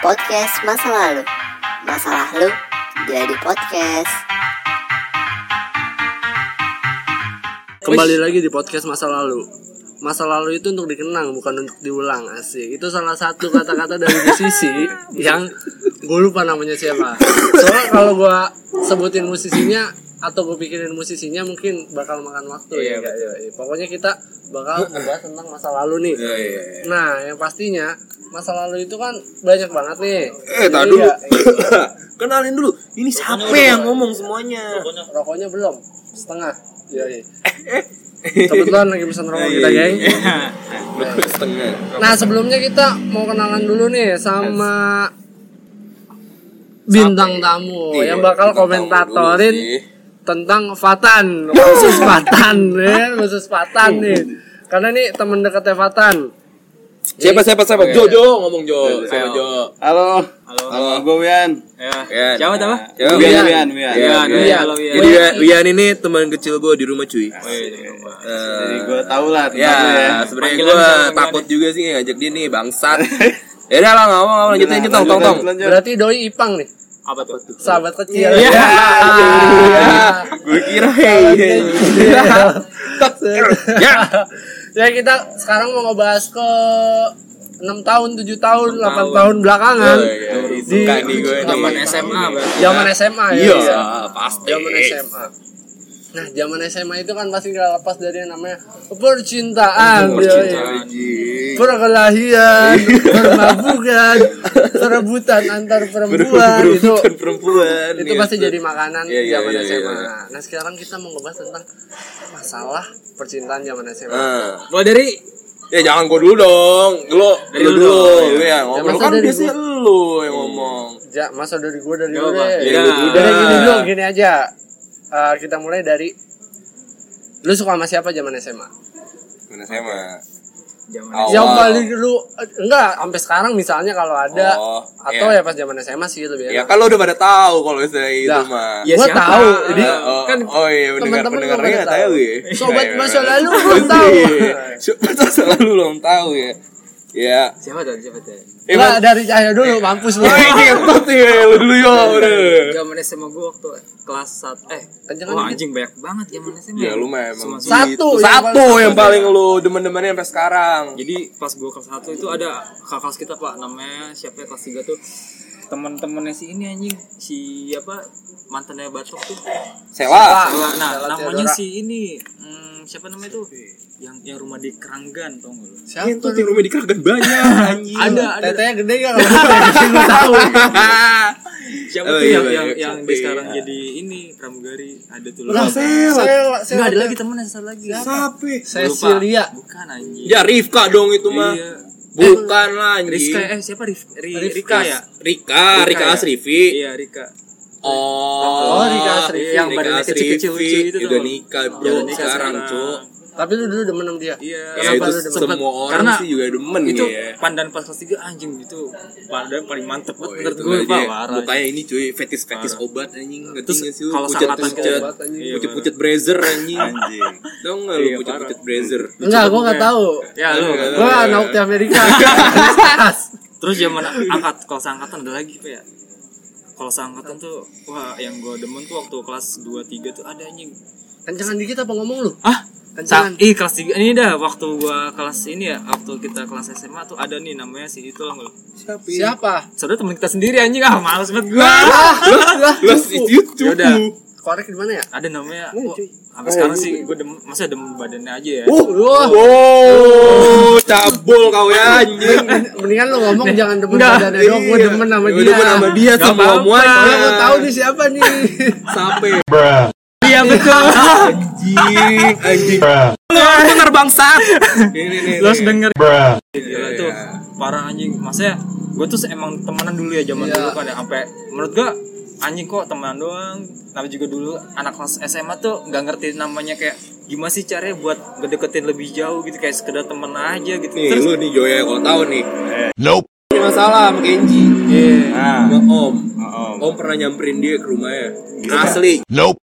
Podcast masa lalu Masalah lu jadi podcast Kembali lagi di podcast masa lalu. Masa lalu itu untuk dikenang bukan untuk diulang asik. Itu salah satu kata-kata dari musisi yang gue lupa namanya siapa. Soalnya kalau gue sebutin musisinya atau gue pikirin musisinya mungkin bakal makan waktu ya. Iya, Kak? Iya, iya. Pokoknya kita bakal membahas tentang masa lalu nih. Iya, iya, iya. Nah, yang pastinya masa lalu itu kan banyak banget nih. Eh, tak dulu. ya, Kenalin dulu. Ini siapa yang ngomong semuanya? rokoknya belum setengah. Iya, iya. Kebetulan lagi pesan rokok kita, geng. Baru setengah. Nah sebelumnya kita mau kenalan dulu nih sama bintang tamu Iya, yang bakal komentatorin. Tentang Fatan khusus Fatan ya khusus Fatan nih karena nih temen dekatnya Fatan Siapa siapa siapa? Jo Jo ngomong Jo. Siapa. Jo? Halo. Halo. Halo, gue Wian. Ya. Siapa, siapa? Wian, Wian, Wian. Wian. Wian. Wian. Halo, Wian. Jadi Wian, Wian ini teman kecil gue di rumah cuy. Jadi gue tau lah Ya, ya. sebenarnya gue takut juga sih ngajak dia nih bangsat. Ya udah lah nggak mau lanjutin aja tong tong berarti doi Ipang nih Apa tuh? sahabat kecil Iya. Ya. Gue kira hei. Ya. ya kita sekarang mau ngebahas ke 6 tahun, 7 tahun, 8 tahun belakangan Oh, iya. di nih gue zaman SMA zaman SMA ya. Iya, iya. pasti. Zaman SMA. Nah, zaman SMA itu kan pasti gak lepas dari yang namanya percintaan, perkelahian, permabukan, perebutan antar perempuan itu perempuan. itu pasti jadi makanan Iya, iya, zaman iya, SMA. iya. Nah, sekarang kita mau ngebahas tentang masalah percintaan zaman SMA. Nah. Mulai dari Ya jangan gue dulu dong. Lu Dari lu lu dulu. Lu Ya, ngomong masa kan dari biasanya lu yang ngomong. Ja, masa dari gue dari apa. deh. Iya, Dari udah. gini dulu, gini aja. Eh, kita mulai dari lu suka sama siapa zaman SMA? Mana SMA? zaman Awal. Yang paling dulu enggak sampai sekarang misalnya kalau ada Oh, atau iya. ya pas zaman SMA sih lebih Ya enak. lu udah pada tahu kalau misalnya itu Dah. mah. Ya, gua siapa? tahu, jadi oh, kan oh iya mendengar teman-teman pendengarnya gua nggak pada tahu tahu. ya. Sobat masa lalu belum tahu. Sobat masa lalu belum tahu ya. Ya. siapa tuh siapa tuh Eh, Enggak dari cahaya dulu mampus lu. Oh, ini ngetot ya lu dulu yo udah. zaman SMA gue waktu kelas 1 eh wah dikit. anjing banyak banget zaman SMA Ya lu mah emang Satu, gitu. yang satu paling- yang paling lu demen-demennya sampai sekarang. jadi pas gue kelas 1 itu ada kakak kelas kita pak namanya siapa ya kelas 3 tuh teman-temannya si ini anjing si apa mantannya batok tuh Sewa. Nah, nah namanya si ini hmm, siapa namanya tuh yang yang rumah di Keranggan tau gak lu Siapa Itu di rumah di Kragan banyak anjing. ada ada Tetenya gede gak kalau tahu. siapa Oh, tuh iya, yang iya, yang siapa yang di ya? sekarang jadi ini pramugari ada tuh Lah, lupa. Sela. saya Nggak ada lagi temennya satu lagi Siapa? Cecilia. Lupa. bukan anjing Ya Rifka dong itu mah. iya Bukan lah anjing. Rizka eh siapa Rif, Ri. Rika ya Rika, Rika Rika ya? Asrifi. iya Rika Oh, Oh, Rika Asrifi. Yang badannya kecil-kecil lucu itu. Udah nikah bro Udah nikah sekarang, sekarang. Cuk. Tapi lu dulu demen sama dia. iya Ya itu lu demen? semua orang Karena sih juga demen itu ya. pandan pas kelas 3 anjing itu pandan paling mantep Oh, menurut gue pak parah Mukanya ini cuy, fetis-fetis obat anjing. Terus nggak kalau Pucet sangkatan pucet. kayak obat, anjing. Iya, Pucet-pucet brazer anjing. Anjing. Tau nggak lu Iya, pucet-pucet brazer? Enggak, gua enggak tahu. ya lu Nggak. Gua anak ukti Amerika. terus zaman angkat kalau seangkatan ada lagi pak ya kalau seangkatan tuh wah yang gue demen tuh waktu kelas 2 3 tuh ada anjing Kencangan dikit apa ngomong lu? ah Kencangan. Ih kelas 3 ini dah waktu gua kelas ini ya waktu kita kelas SMA tuh ada nih namanya si itu lah nggak? Siapa? Siapa? Saudara temen kita sendiri anjing ah males banget gua. Lah, Lu itu Yaudah. korek di mana ya? ada namanya wah, sampai sekarang sih gue demen masa demen badannya aja ya. Uh, Wah, wow, cabul kau ya anjing. mendingan lu ngomong jangan demen badannya doang, gua Iya. demen sama Gua dia. demen sama dia muanya. Soalnya gua tahu nih siapa nih. Sampai Iya betul. anjing, anjing. Lu denger bangsat. Nih. denger. Gila tuh parah anjing. Maksudnya gue tuh emang temenan dulu ya zaman Iya. dulu kan ya sampai menurut gua anjing kok temenan doang. Tapi juga dulu anak kelas SMA tuh nggak ngerti namanya kayak gimana sih caranya buat ngedeketin lebih jauh gitu kayak sekedar temen aja gitu. Nih Terus lu nih Joya kalau tahu nih. Nope. Ini masalah sama Kenji. Iya. Nah, sama Om. Om pernah nyamperin dia ke rumahnya. Asli.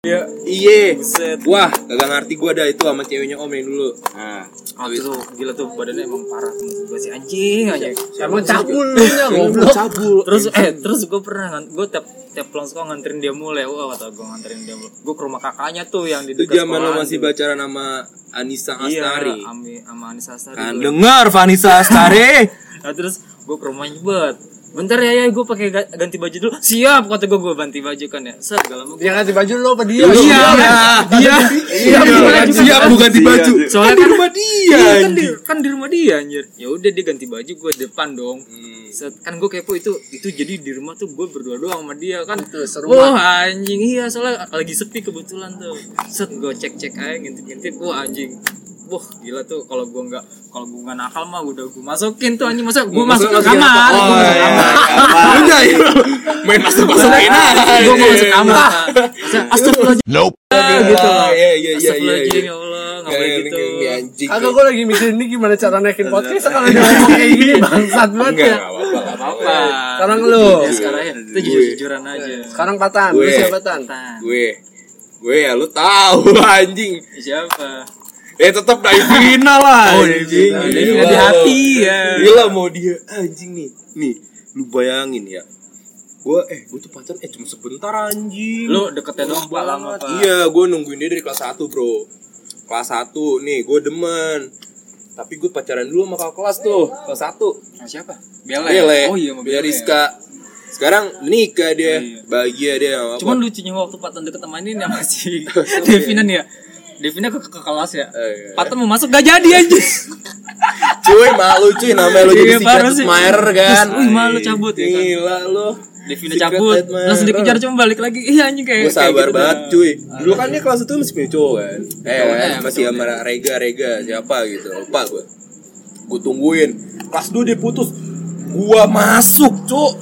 Iya. Iye. Buset. Wah, kagak ngerti gua dah itu sama ceweknya Om yang dulu. Nah, Ah, itu gila tuh badannya emang parah temen gue sih anjing anjing. Emang cabul lu goblok. Cabul. Terus eh terus gue pernah gue tiap tiap pulang sekolah nganterin dia mulai wah kata gue nganterin dia mulai gue ke rumah kakaknya tuh yang di Itu dekat zaman masih pacaran sama Anissa iya Astari. ami sama Anissa Astari Kan dengar Vanessa Astari. nah terus gue ke rumahnya bet bentar ya ya gue pakai ga- ganti baju dulu siap kata gue gue ganti baju kan ya set gak lama Dia ganti baju lu apa dia? Iya, Iya. dia. Siap bukan siap bukan ganti baju. Soalnya Kan di kan- rumah dia. Iya kan di, kan di rumah dia anjir. Ya udah dia ganti baju gue depan dong. Hmm. Set, kan gue kepo itu itu jadi di rumah tuh gue berdua doang sama dia kan. Wah anjing iya soalnya lagi sepi kebetulan tuh. Set gue cek cek aja ngintip-ngintip wah anjing. Wah gila tuh kalau gue nggak kalau gue nggak nakal mah udah gue masukin tuh anjing masa gue Gua masuk ke masukin kamar. Gua Oh, masuk iya. kamar. Udah ya. Main masuk masukin aja. Gue mau masuk kamar. Masa, Astagfirullahaladzim. nope. gitu. Iya iya iya iya. Ya Allah nggak Ya, boleh ini- gitu. ini anjing. Kagak gue lagi mikirin ini gimana cara naikin podcast kalau dia ngomong kayak gini bangsat banget Enggak, ya. enggak apa-apa. enggak apa-apa. Apa? Sekarang lu. Ya sekarang ya kita jujur jujuran aja. Sekarang Patan, lu siapa Tan? Tan. Gue gue ya lu tahu anjing. Siapa? Eh tetap Davina lah Oh, anjing. Gila Davina di hati, ya. Gila mau dia anjing nih. Nih, lu bayangin ya. Gue eh gue tuh pacaran eh cuma sebentar anjing. Lu deketnya doang Pak lama Pak. Iya, gue nungguin dia dari kelas 1, Bro. Kelas 1 nih, gue demen. Tapi gue pacaran dulu sama kakak kelas tuh, kelas 1. Sama siapa? Bella. Bele. Oh iya sama Bella Bella. Rizka. Sekarang nikah dia, Iya. bahagia dia apa? Cuman lucunya waktu Patan deket sama ini sama si Devina nih ya. Devina ke, ke kelas ya. Eh, iya. Patan mau masuk gak jadi aja. cuy malu cuy namanya lu jadi Iya, parah secret admirer kan wih, malu cabut ya kan. gila lu Devina Secret cabut. Langsung dikejar cuma balik lagi. Iya anjing kayak gue sabar kayak gitu banget dah. cuy dulu kan dia kelas itu masih punya cowok kan eh kan, betul. masih sama Rega Rega siapa gitu lupa gue gue tungguin kelas 2 dia putus gua masuk cuk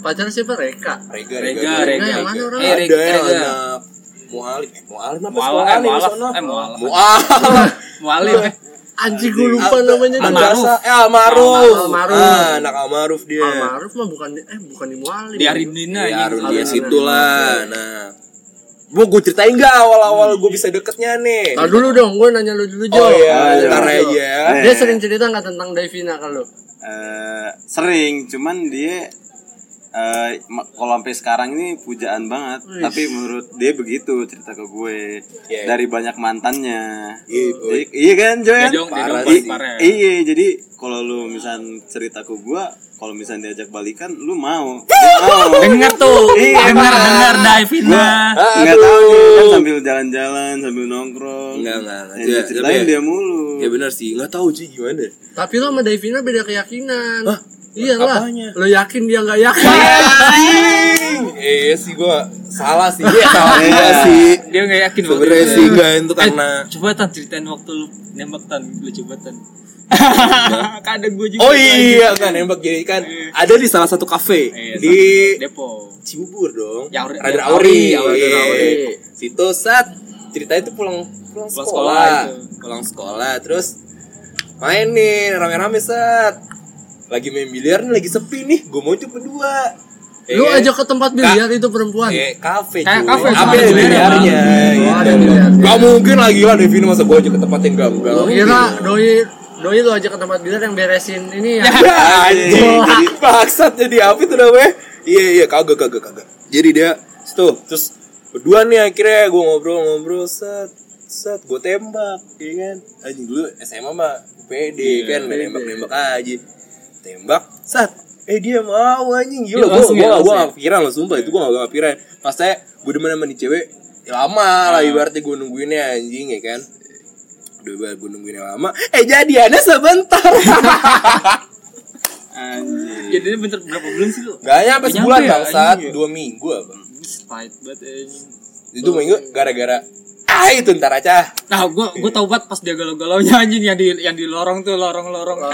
Pacar siapa Reka? Rega Rega, Rega Rega. yang mana orang? Eh, ada Rega, yang Rega. anak Mualim, eh, Mualim apa sekolah eh, Mualaf. Eh, Mualaf. Mualaf. Mualim eh. Anjing gue lupa namanya. Almaruf. Eh, Almaruf. Almaruf. Ah, anak Almaruf dia. Almaruf mah bukan di, eh bukan di Mualim. Di Arindina Ya, anjing. Arun dia situ lah. Nah, gua gue ceritain gak awal-awal gue bisa deketnya nih. Nah dulu dong, gue nanya lu dulu Jo. Oh iya, ntar aja. Dia sering cerita nggak tentang Davina kalau? Eh, sering cuman dia eh ma- kalau sampai sekarang ini pujaan banget Wih. tapi menurut dia begitu cerita ke gue Iya. dari banyak mantannya Iya, boy. Jadi- iya kan Joy parah. iya jadi kalau lu misal cerita ke gue kalau misal diajak balikan lu mau mau Dengar tuh. Iya, Dengar dengar Davina. nggak tahu kan sambil jalan-jalan sambil nongkrong Enggak, enggak, enggak. Yang Dia- diceritain dia- dia mulu Ya benar sih, nggak tahu sih gimana. Tapi lo sama Davina beda keyakinan. Hah? Iyalah. Apanya? Lo yakin dia nggak yakin? Eh, iya sih gua salah sih. Iya, salah gua sih. Dia nggak yakin waktu Sebenarnya itu. sih enggak itu Eh, karena coba tan ceritain waktu lu nembak tan, lu coba tan. kan ada gue juga. Oh iya kan nembak jadi kan ada di salah satu kafe Iya, di anjing. Depo. Cibubur dong. Ya, Auri- Radar ya, Auri. Auri, Iya. Auri. Situ saat ceritanya itu pulang pulang Pulang sekolah. itu. Pulang sekolah terus main nih rame-rame saat lagi main biliar nih lagi sepi nih gue mau coba berdua Ya Lu ajak ke tempat biliar itu perempuan. Eh, kafe Kayak cuy. kafe, ada ada biliarnya. Oh, gitu. ada biliarnya. Gak mungkin lagi lah Devin masa gue aja ke tempat yang enggak. Lo kira doi doi lu ajak ke tempat biliar yang beresin ini ya. Anjing, jadi bangsat jadi apa itu namanya? Iya iya kagak kagak kagak. Jadi dia situ terus berdua nih akhirnya gue ngobrol-ngobrol set set gue tembak ya kan anjing dulu SMA mah pede kan nembak-nembak aja tembak set. Eh dia mau anjing. Gila gue gue gue gak pikiran loh sumpah. Itu gue gak gak pikiran. Pas saya gue demen sama nih cewek ya lama lah ibaratnya gue nungguinnya anjing ya kan. Udah gue nungguinnya lama. Eh jadiannya sebentar. Anjing. Jadinya bentar berapa bulan sih lu? Gak nyampe sebulan ya, bangsat. anjing ya? Dua minggu apa? Spite banget anjing. Itu minggu gara-gara Ah itu ntar aja Nah, gua gua tau banget pas dia galau-galaunya anjing yang di yang di lorong tuh, lorong-lorong.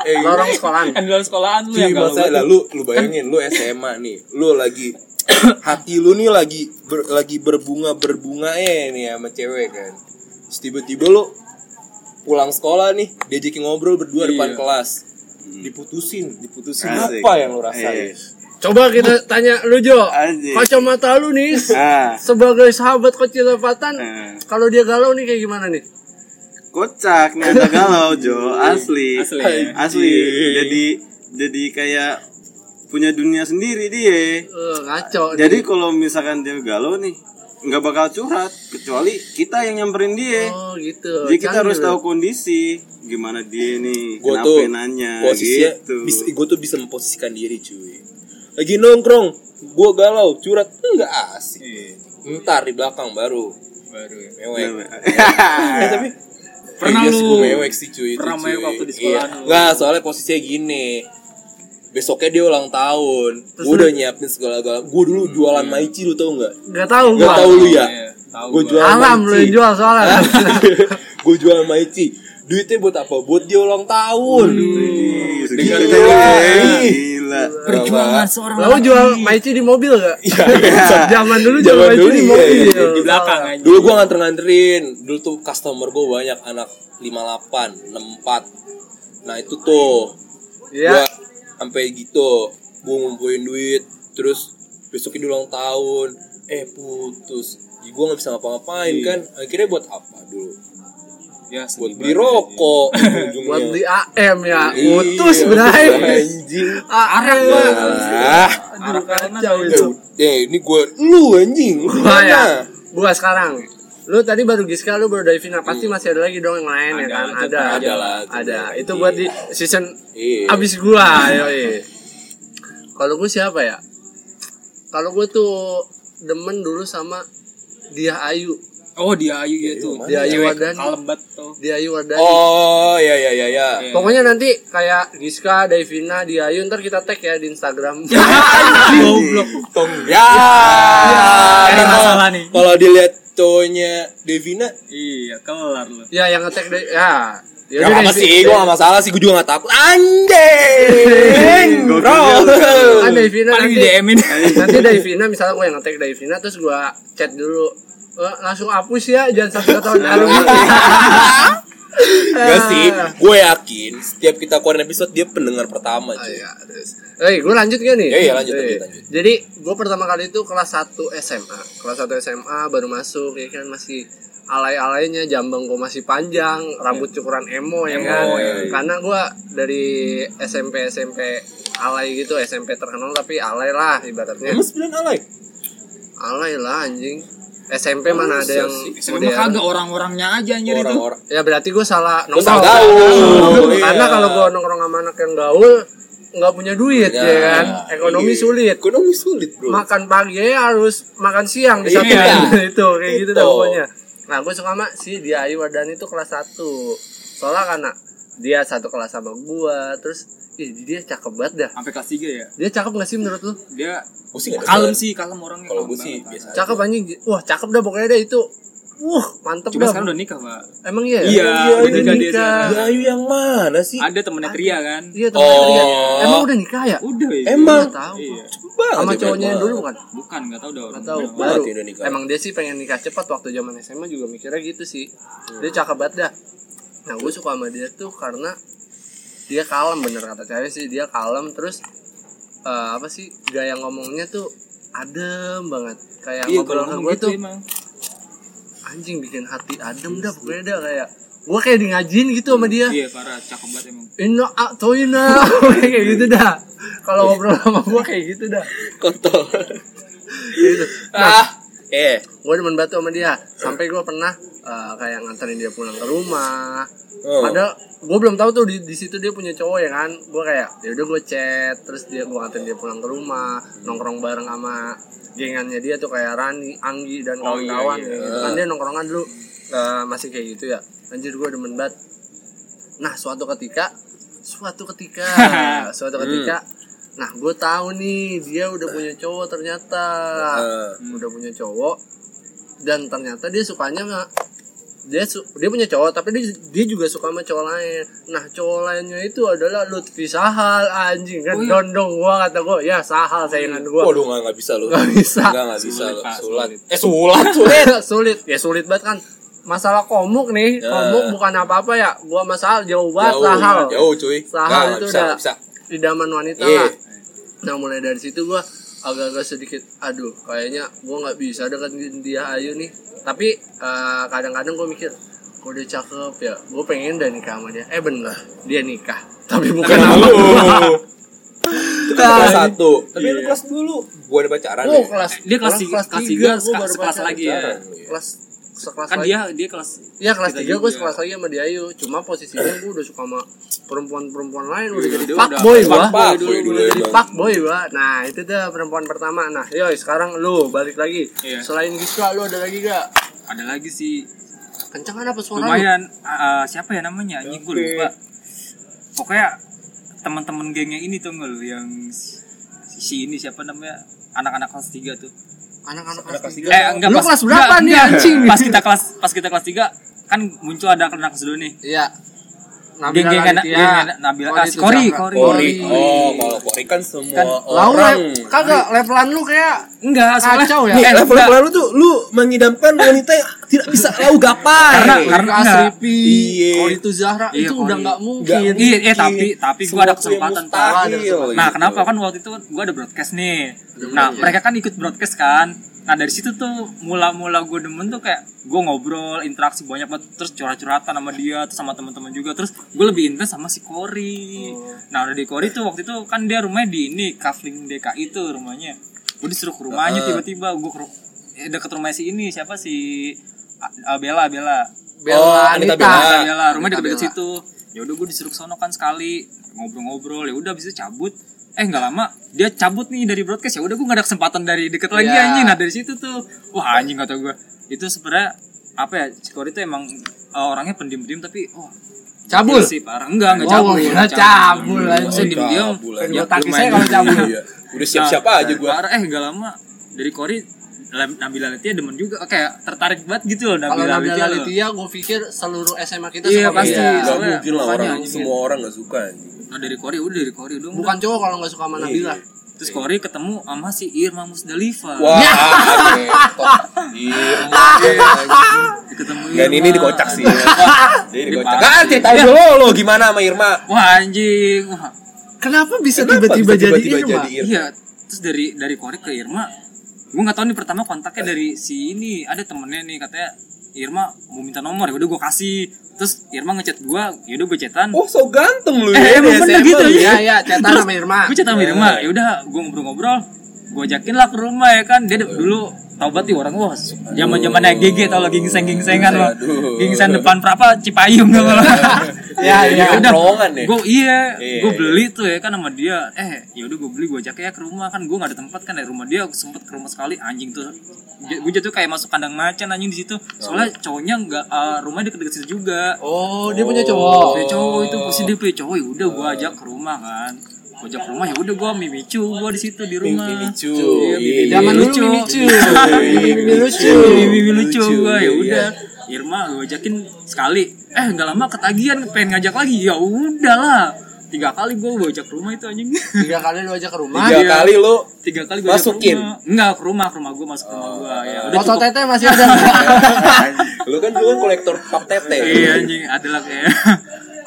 Eh, Lorong sekolahan. Yang di dalam sekolahan lu yang galau. banget. lalu lu bayangin lu SMA nih Lu lagi Hati lu nih lagi ber- lagi berbunga berbunga eh nih sama cewek kan tiba-tiba lu pulang sekolah nih diajakin ngobrol berdua Iya. depan kelas diputusin diputusin Asik. apa yang lu rasain Eh. Coba kita tanya lu Jo. Kacamata lu nih Ah. sebagai sahabat kecil Patan, Eh. kalau dia galau nih kayak gimana nih? kocak nih ada galau Jo asli Asli, ya? asli jadi jadi kayak punya dunia sendiri dia Eh, ngaco. jadi kalau misalkan dia galau nih nggak bakal curhat kecuali kita yang nyamperin dia Oh gitu. jadi kita harus tahu kondisi gimana dia nih gue kenapa tuh nanya posisinya gitu bisa gue tuh bisa memposisikan diri cuy lagi nongkrong gue galau curhat enggak asik. Ntar di belakang baru. Baru ya. mewek. Eh, tapi Pernah iya sih, lu- gua mewek sih cuy itu, pernah cuy. mewek waktu di iya. sekolahan lu? Enggak, soalnya posisinya gini. Besoknya dia ulang tahun. Gue udah nyiapin segala-gala gue dulu jualan maici lu tau nggak? Gak tahu Gak gua. tahu lu ya? Iya, tahu gue gua. jualan Alam lu yang jual soalnya. gue jual maici. Duitnya buat apa? Buat dia ulang tahun. Segitu Gila. perjuangan seorang Lalu jual maici di mobil gak? Iya, Zaman dulu jual maici dulu di iya, mobil. iya. di belakang aja Dulu gua nganter-nganterin. Dulu tuh customer gua banyak anak 58, 64. Nah, itu tuh. Iya. Gua sampai gitu. Gua ngumpulin duit, terus besoknya ulang tahun. Eh, putus. Jadi gua nggak bisa ngapa-ngapain Iya. kan. Akhirnya buat apa dulu? Ya Buat beli rokok ujungnya. Buat di AM ya. Iya, Putus bray. Anjing. Arek Ah, Aduh kacau ya itu. eh, ini gua lu anjing. Gua ya. Gua sekarang. Lu tadi baru Giska, lu baru Davina. Pasti masih ada lagi dong yang lain ya Ada, kan? tetap Ada. ada lah, Ada. Itu buat di season Iya. abis gua. Yoi. Kalau gua siapa ya? Kalau gua tuh demen dulu sama Dia Ayu. Oh dia ayu ya tuh Dia Ayu Cewek Wardani. kalem banget tuh Dia Ayu Wardani. Oh, ya ya ya ya. Iya. Pokoknya nanti kayak Giska, Davina, Dia Ayu ntar kita tag ya di Instagram. goblok Tong ya. Ada masalah nih. Kalau dilihat cowoknya Devina, iya kelar lu ya yang nge-tag deh. Ya. ya udah apa sih? Gue gak masalah sih, gue juga gak takut. Anjing, bro. Kan Davina paling nanti di DM ini nanti Davina misalnya gue yang nge-tag Davina terus gue chat dulu langsung hapus ya jangan sampai ketahuan alumni Gak sih, gue yakin setiap kita keluarin episode dia pendengar pertama Ah, cuy. iya, terus. Eh, gue lanjut gak nih? Iya, iya, lanjut, Eh, lanjut, lanjut. Jadi, gue pertama kali itu kelas 1 SMA. Kelas 1 SMA baru masuk, ya kan masih alay-alaynya, jambang gue masih panjang, rambut cukuran emo, ya Emo, kan. iya, iya. Karena gue dari SMP SMP alay gitu, SMP terkenal tapi alay lah ibaratnya. Emang sembilan alay? Alay lah anjing. SMP mana ada yang sih? Sebenarnya modern. kagak orang-orangnya aja anjir itu Orang-orang. Ya berarti gue salah nongkrong. salah gaul, iya. Karena kalau gue nongkrong sama anak yang gaul nggak punya duit ya, kan, ekonomi iya. sulit. Ekonomi sulit, bro. Makan pagi ya harus makan siang di Iya. satu itu kayak gitu dah Gitu. pokoknya. Nah gue suka sama si dia Ayu Wardani itu kelas 1 Soalnya karena dia satu kelas sama gue Terus ih dia cakep banget dah sampai kelas 3 ya Dia cakep gak sih menurut lu? dia Gue sih gak kalem sih kalem orangnya Kalau gue sih biasa. Cakep anjing Wah cakep dah pokoknya dah itu Wah mantep cuma dah sekarang udah nikah pak Emang iya? Iya, udah udah nikah sekarang. Bayu yang mana sih? ada temennya Tria kan Iya temen Oh. dia. Emang udah nikah ya? udah ya Emang Nggak tahu iya banget Sama ya, cowoknya yang dulu kan? bukan nggak tahu dah Gak tahu baru. ya udah nikah. Emang dia sih pengen nikah cepat waktu zaman SMA juga mikirnya gitu sih. Dia cakep banget dah. Nah gue suka sama dia tuh karena dia kalem bener kata cewek sih dia kalem. Terus eh, apa sih gaya ngomongnya tuh adem banget. Kayak iya ngobrol sama gue tuh emang. Anjing bikin hati adem dah pokoknya dah kayak gue kayak di ngajiin gitu sama dia. Iya parah cakep banget emang. Ina atoina kayak gitu dah. Kalau ngobrol sama gue kayak gitu dah. Kontol. gitu. ah, eh. gue demen banget sama dia. Sampai gue pernah eh, kayak nganterin dia pulang ke rumah. Oh. ada gue belum tahu tuh di, di situ dia punya cowok ya kan? Gue kayak ya udah gue chat terus dia gue nganterin dia pulang ke rumah nongkrong bareng sama gengannya dia tuh kayak Rani Anggi dan Oh, iya, kawan-kawan iya. ya gitu kan. Dia nongkrongan dulu. Eh, masih kayak gitu ya. Anjir gue demen banget. Nah suatu ketika suatu ketika suatu ketika nah gue tahu nih dia udah punya cowok ternyata. Eh. udah punya cowok dan ternyata dia sukanya nggak dia dia punya cowok tapi dia, dia juga suka sama cowok lain nah cowok lainnya itu adalah Lutfi Sahal anjing kan dondong gua kata gua ya Sahal sayangan gua Waduh nggak nggak bisa lu. Nggak bisa. Nggak nggak bisa Sulit, lu. Pak, sulit. Eh sulat sulit. sulit ya sulit banget kan masalah komuk nih, Ya. komuk bukan apa-apa ya. Gua masalah jauh banget Jauh, sahal. jauh cuy. Sahal Nggak, itu bisa, udah bisa. idaman wanita Iya. lah. Nah mulai dari situ gua agak-agak sedikit, aduh kayaknya gua nggak bisa deketin dia Ayu nih. Tapi eh, kadang-kadang gua mikir, kok dia cakep ya, gue pengen udah nikah sama dia. Eh bener, dia nikah. Tapi bukan sama Lu. gua. Kan kelas satu. Tapi lu kelas dulu. Gua ada pacaran. Oh kelas Dia kelas tiga- kelas tiga, gua pacaran. lagi ya. Kelas sekelas kan lagi. dia dia kelas Iya kelas 3 gue sekelas lagi sama dia Ayu. Cuma posisinya gue udah suka sama perempuan-perempuan lain Udah jadi dia fuckboy udah gue Udah jadi emang. fuckboy gue Nah itu tuh perempuan pertama. Nah yoi sekarang lu balik lagi. Iya. Selain Giska lu ada lagi gak? ada lagi sih. Kencangan apa suara lu? lumayan uh, siapa ya namanya? Anjing gue lupa. Pokoknya teman-teman gengnya ini tuh nggak lu yang si, si ini siapa namanya? Anak-anak kelas 3 tuh Anak-anak kelas 3 eh enggak Lu pas- kelas berapa enggak, nih anjing? pas kita kelas pas kita kelas 3 kan muncul ada anak kelas dulu nih. Iya geng geng geng anak Nabila Kori Kori Kori. Oh, kalau Kori kan semua Kan, orang. kagak levelan lu kayak enggak soalnya Kacau ya? Nih, eh, level enggak. level lu tuh lu mengidamkan wanita yang tidak bisa lau gapai. Karena- Karena Asripi Iya. Kori itu Zahra Iya, Itu udah Kori. gak mungkin Nggak Iya, eh, tapi tapi gua ada kesempatan. Nah, kenapa kan waktu itu gue ada broadcast nih. Nah, mereka kan ikut broadcast kan. Nah, dari situ tuh mula-mula gue demen tuh kayak gue ngobrol, interaksi banyak banget, terus curhat-curhatan sama dia, terus sama teman-teman juga. Terus gue lebih intens sama si Kori. Nah, udah di Kori tuh waktu itu kan dia rumahnya di ini Kafling DKI itu rumahnya. Gue disuruh ke rumahnya tiba-tiba gue ke eh, deket rumah si ini siapa si A- A- Bella Bella. Bella Oh, Anita, Anita Bella. Lah, rumah deket-deket Bella. situ. Ya udah gue disuruh ke sono kan sekali ngobrol-ngobrol. Ya udah bisa cabut. Eh nggak lama dia cabut nih dari broadcast ya udah gue gak ada kesempatan dari deket lagi Ya. anjing nah dari situ tuh wah anjing kata gue itu sebenarnya apa ya Cikori itu emang uh, orangnya pendiam-pendiam tapi oh Cabul sih parah enggak enggak Oh, cabul gua cabul, anjing. Maksudnya diem-diem Cabul, Kan anjing. gua takis saya kalau cabul Iya. Udah siap-siap Nah, aja gua. parah eh gak lama dari Kori Nabila Letia demen juga kayak tertarik banget gitu loh Kalau Nabila Nabila Letia loh. Lithia, gue pikir seluruh SMA kita Iya, suka pasti. dia. Gak mungkin lah orang semua orang gak suka anjing. Nah dari Kori udah dari Kori udah Bukan cowok kalau nggak suka sama Nabila. Terus Kori ketemu sama si Irma Musdalifa. Wah, ketok. Irma. ketemu Dan Irma. ini dikocak sih. Dia dikocak. Kan ceritain dulu lo gimana sama Irma. Wah anjing. Wah. Kenapa bisa tiba-tiba jadi Irma? Iya. Terus dari dari Kori ke Irma, gue nggak tahu nih pertama kontaknya dari si ini ada temennya nih katanya Irma mau minta nomor ya udah gue kasih. Terus Irma ngechat gue, ya udah gue chatan. Oh, so ganteng lu Eh, ya. emang di bener gitu lu Iya, iya, cetan sama Irma. gue cerita sama Irma ya udah gue ngobrol-ngobrol gue ajakin lah ke rumah ya kan. Dia dulu tau banget nih orang wah zaman zaman naik GG tau lagi gingseng gingsengan loh gingseng depan berapa? Cipayung tuh Ya, iya. udah. Terowongan ya? gue iya Iya, gue iya. beli tuh ya kan sama dia. Eh ya udah gue beli gue ajak ya ke rumah kan. Gue gak ada tempat kan. Dari rumah dia sempet ke rumah sekali anjing tuh. Gue jatuh kayak masuk kandang macan anjing di situ. Soalnya cowoknya nggak eh, rumahnya deket-deket situ juga. Oh, dia punya cowok. Dia cowok itu pasti dia punya cowok. Ya udah gue ajak ke rumah kan ke rumah ya udah gue mimicu gue di situ di rumah Mimicu. Iya, Iya, Zaman Mimi dulu lucu. Mimicu. Iya, Mimi lucu. Mimi lucu gue ya iya. udah Irma gue ajakin sekali eh nggak lama ketagihan pengen ngajak lagi ya udahlah tiga kali gue gue ajak ke rumah itu anjing Tiga kali lu ajak ke rumah. Tiga Iya. kali lu tiga kali gue Masukin? ke rumah. enggak ke rumah ke rumah gue masuk ke rumah gue ya udah Foto cukup tete masih ada. lu kan dulu kan kolektor pap tete. iya anjing ada lah kayak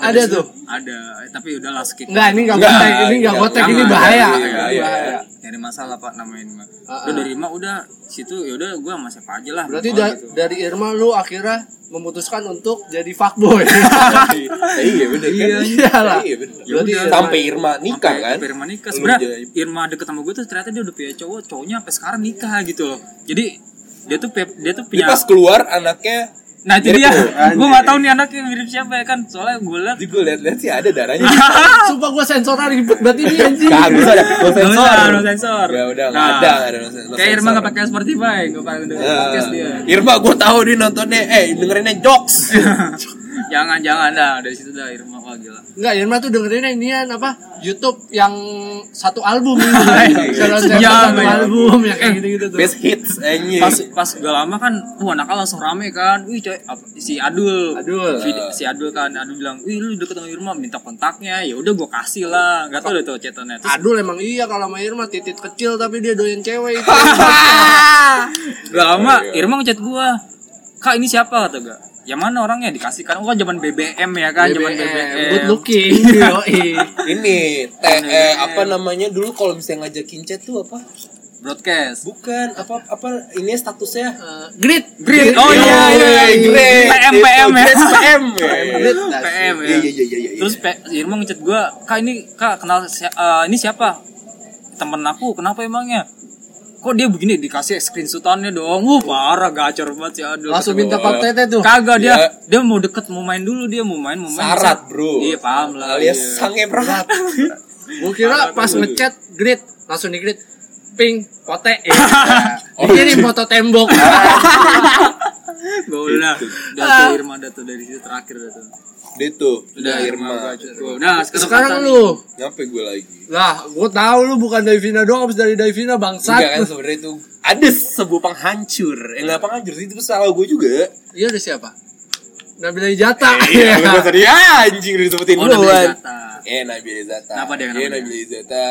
ada tuh. ada tapi udahlah skip Enggak, ini enggak Nggak, gotek, ini enggak nggak, gotek, ini bahaya. Iya, iya, bahaya. nyari masalah pak ini mah Ah, udah ah. dari Irma udah situ ya udah gue sama siapa aja lah Berarti da- gitu. dari Irma lu akhirnya memutuskan untuk jadi fuckboy. iya bener kan? Iya. Iya bener. Ya Berarti udah. Sampai Irma nikah kan? sampai Irma nikah jadi- Irma deket sama gue tuh ternyata dia udah punya cowok cowoknya sampai sekarang nikah gitu loh jadi dia tuh dia tuh Dia punya pas keluar anaknya nah itu dia lu. gue nggak tahu nih anaknya mirip siapa ya kan soalnya gue liat Jadi gue liat-liat sih ada darahnya. Sumpah gua sensornya ribet banget ini anjing. Kagak ada. Gue Nggak sensor. no sensor. Ya udah nggak Nah, ada, nggak ada no sen- no kayak Irma sensor. nggak pakai Spotify nggak pakai denger podcast dia Irma gue tahu dia nontonnya eh dengerinnya jokes. jangan jangan dah dari situ dah Irma wah gila Enggak, Irma tuh dengerin yang inian apa? YouTube yang satu album gitu. Salah satu Iya, iya. album yang kayak gitu-gitu tuh. Best hits anjing. pas pas gak lama kan wah anaknya langsung rame kan wih coy apa- si Adul Adul. Vid- si Adul kan Adul bilang wih lu deket sama Irma minta kontaknya ya udah gue kasih lah nggak tahu deh tuh chatannya terus Adul emang iya kalau sama Irma titit kecil tapi dia doyan cewek itu. gak lama Irma ngechat gua kak ini siapa kata gak ya mana orangnya dikasihkan oh kan zaman BBM ya kan zaman BBM good looking Ini teh eh, apa namanya dulu kalau misalnya ngajakin chat tuh apa? broadcast Bukan apa apa ini statusnya Eh, grit Grid. Oh iya iya iya. Great. PM Itu, PM ya. Great PM ya. PM ya. Iya iya iya iya. iya. Terus Irma ngechat gua, "Kak ini Kak kenal si- eh, ini siapa?" Temen aku, "Kenapa emangnya?" Kok dia begini dikasih screenshotannya dong. Wuh, parah gacor banget sih aduh. langsung minta pak tete tuh Kagak dia, Ya. dia mau deket mau main dulu dia mau main mau main. Syarat, Bro. Iya, paham lah. Alias iya. sange berat. Gue kira pas ngechat grit langsung di grit ping pote ya. Dikirim foto tembok. Gua udah, udah tuh Irma tuh dari situ terakhir udah tuh Udah Irma. Tuh, Nah, sekarang, Sekarang lu Nyampe gue lagi. lah, gue tahu lu bukan Davina doang, habis dari Davina Enggak kan bangsat. sebenarnya itu ada sebuah penghancur. Eh enggak penghancur sih itu salah gue juga. Iya ada siapa? Nabila Ijata. Iya, lu tadi ah, anjing udah disebutin Oh, Nabila. Izata. Eh Nabila Izata. Kenapa dia Iya namanya? Nabila Izata.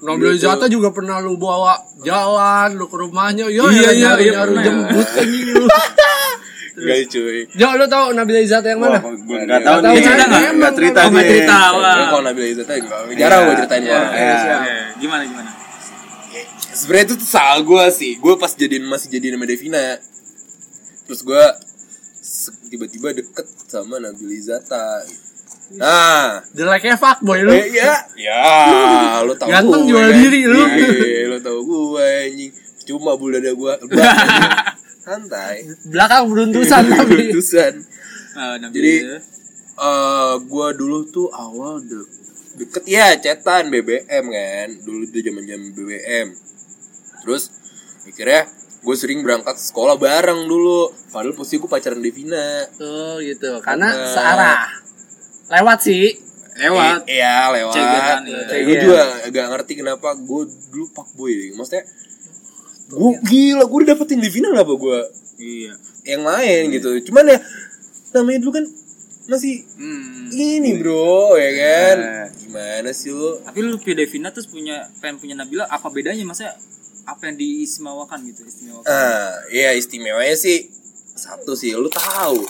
Nabila Ijata juga pernah lu bawa jalan lu ke rumahnya. Yo, Iya, iya, iya, nyari, iya, nyari pernah. Enggak cuy. Jo, lu tahu Nabila Ijata yang mana? Wah, gue nggak tahu nih. cerita nggak? Nggak cerita nggak nih. cerita. Kalau Nabila enggak jarang gue ceritain Iya, iya. Eh, Gimana gimana? Sebenarnya itu tuh salah gue sih. Gue pas jadiin masih jadiin sama Devina. Terus gue tiba-tiba deket sama Nabila Izata. Nah, Jeleknya fuckboy lu. Eh, ya, ya, lu tahu Ganteng jual diri, lu. Iya, lu tahu gue anjing. Cuma bulu dada gue santai. Belakang beruntusan tapi. Eh, Nabila. Jadi eh gue dulu tuh awal de deket ya cetan BBM kan. Dulu tuh zaman-zaman BBM. Terus akhirnya gue sering berangkat sekolah bareng dulu. Padahal posisi gue pacaran Devina. Oh gitu. Karena Eh. searah. Lewat sih. lewat. Iya lewat. Cegetan, iya. Gue juga agak ngerti kenapa gue dulu pak boy. Maksudnya gue gila gue udah dapetin Devina kenapa gue Iya. yang lain gitu. Cuman ya namanya dulu kan masih Hmm. ini bro ya kan. Eh. Gimana sih lu? Tapi lu pilih Devina terus punya pengen punya Nabila apa bedanya maksudnya apa yang diistimewakan gitu istimewakan? Ah, iya istimewanya sih satu sih lu tahu.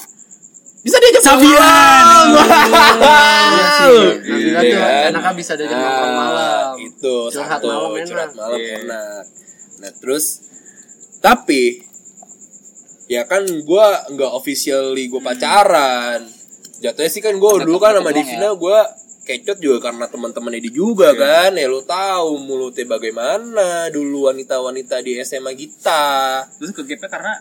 Bisa diajak Sabian. Iya sih. Nabila Iya tuh kan? enaknya bisa diajak Nah, malam. Itu Curhat satu, malam enak. curhat malam Iya. enak. Nah, terus tapi ya kan gua nggak officially gua pacaran. Jatuhnya sih kan gua dulu kan sama Divina gua kecot juga karena teman-temannya dia juga kan. Ya lu tahu mulutnya bagaimana dulu wanita-wanita di SMA kita. Terus ke GP karena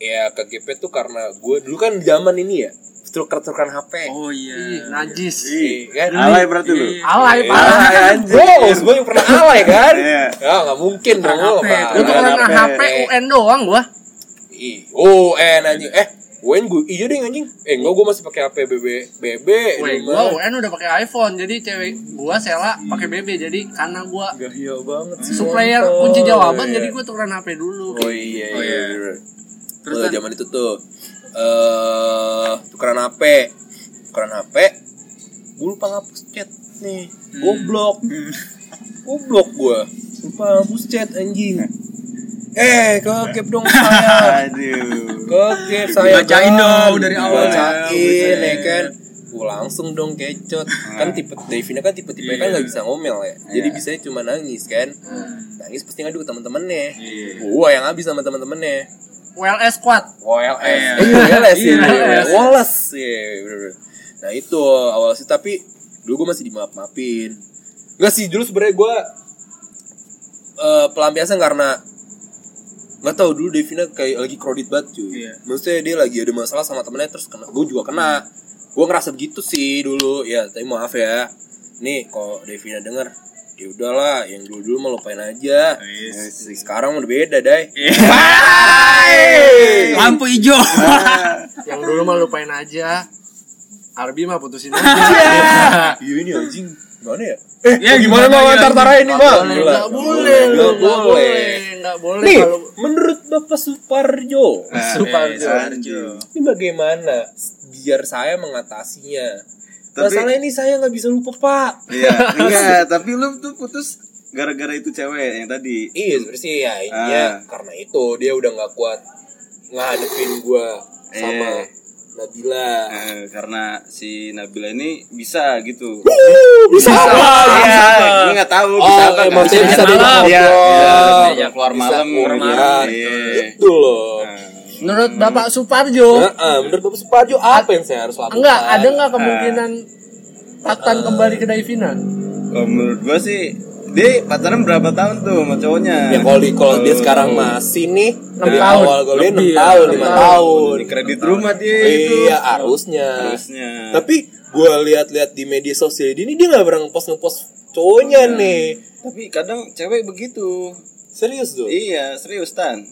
Ya ke GP tuh karena gua dulu kan zaman ini ya, tuker-tukeran HP. oh Ih, iya. najis. Iya, kan? Alay berarti lu. Iya. Alay Alay parah. anjing. Bos, gue yang pernah alay kan? Iya. Ya nggak mungkin dong Pak. Gue tuh pernah HP. HP UN doang gua. Ih, Oh, eh anjing. Eh, UN gue iya deh anjing. Eh, enggak gue masih pakai HP BB BB. Gua rumah. UN udah pakai iPhone. Jadi cewek gua Sela pakai BB. Jadi karena gua Gaya banget sih. supplier kunci jawaban Iya. jadi gua tukeran HP dulu. Oh iya, Oh, iya. iya. Terus Oh, zaman itu tuh eh tukeran HP. Tukeran HP. Gue lupa ngapus chat nih. Goblok. Goblok gua. Lupa ngapus chat anjing. Eh, ke gap dong saya. Aduh. ke gap saya Bacain dong dari awal ya. Bacain ya kan Gue langsung dong kecot Kan tipe Devina kan tipe-tipe kan Iya. gak bisa ngomel ya Jadi Iya. bisanya cuma nangis kan Nangis pasti ngadu ke temen-temennya Iya. Gua yang habis sama temen-temennya WLS squad. WLS. Eh WLS ya WLS. Nah itu awal sih Tapi dulu gue masih dimaaf-maafin Enggak sih dulu sebenarnya gue eh Pelampiasan karena nggak tahu dulu Devina kayak lagi kredit banget cuy Iya. maksudnya dia lagi ada masalah sama temennya terus kena gue juga kena gue ngerasa begitu sih dulu ya tapi maaf ya nih kalau Devina denger ya udahlah yang dulu dulu mau lupain aja. Sekarang udah beda dai Lampu hijau. Yang dulu mah lupain aja. Arbi mah putusin aja. iya. Ini anjing. Gimana ya? Eh Ya, gimana gimana mau antar tarain nih bang? Nggak boleh, nggak nggak boleh. nggak boleh nih kalau menurut bapak Suparjo. Suparjo. Sarjo. ini bagaimana? Biar saya mengatasinya Tapi- masalah ini saya nggak bisa lupa pak Iya, enggak, tapi lu tuh putus gara-gara itu cewek yang tadi. Iya sebenarnya sih ya intinya Ah. karena itu dia udah nggak kuat ngadepin gua sama Iya. Nabila. Eh, karena si Nabila ini bisa gitu. Bisa apa? Iya, gue nggak tahu Oh, bisa apa. emang nggak. dia bisa diajak Iya, ngobrol. iya, diajak keluar Bisa malam. keluar Iya. malam. Iya. Itu loh. Menurut Bapak Suparjo, Heeh, menurut Bapak Suparjo apa yang saya harus lakukan? enggak ada nggak kemungkinan Tatan kembali ke Davina? Kalau menurut gua sih dia pacaran berapa tahun tuh sama cowoknya? Ya kalau di kalau dia sekarang masih nih Enam dari tahun. awal gue Lebih 6 ya, tahun, enam 5 tahun. tahun. di kredit rumah dia itu. Iya, harusnya. Harusnya. Tapi gue lihat-lihat di media sosial ini dia nggak pernah ngepost ngepost cowoknya nih. Tapi kadang cewek begitu. Serius tuh. Iya, serius tan.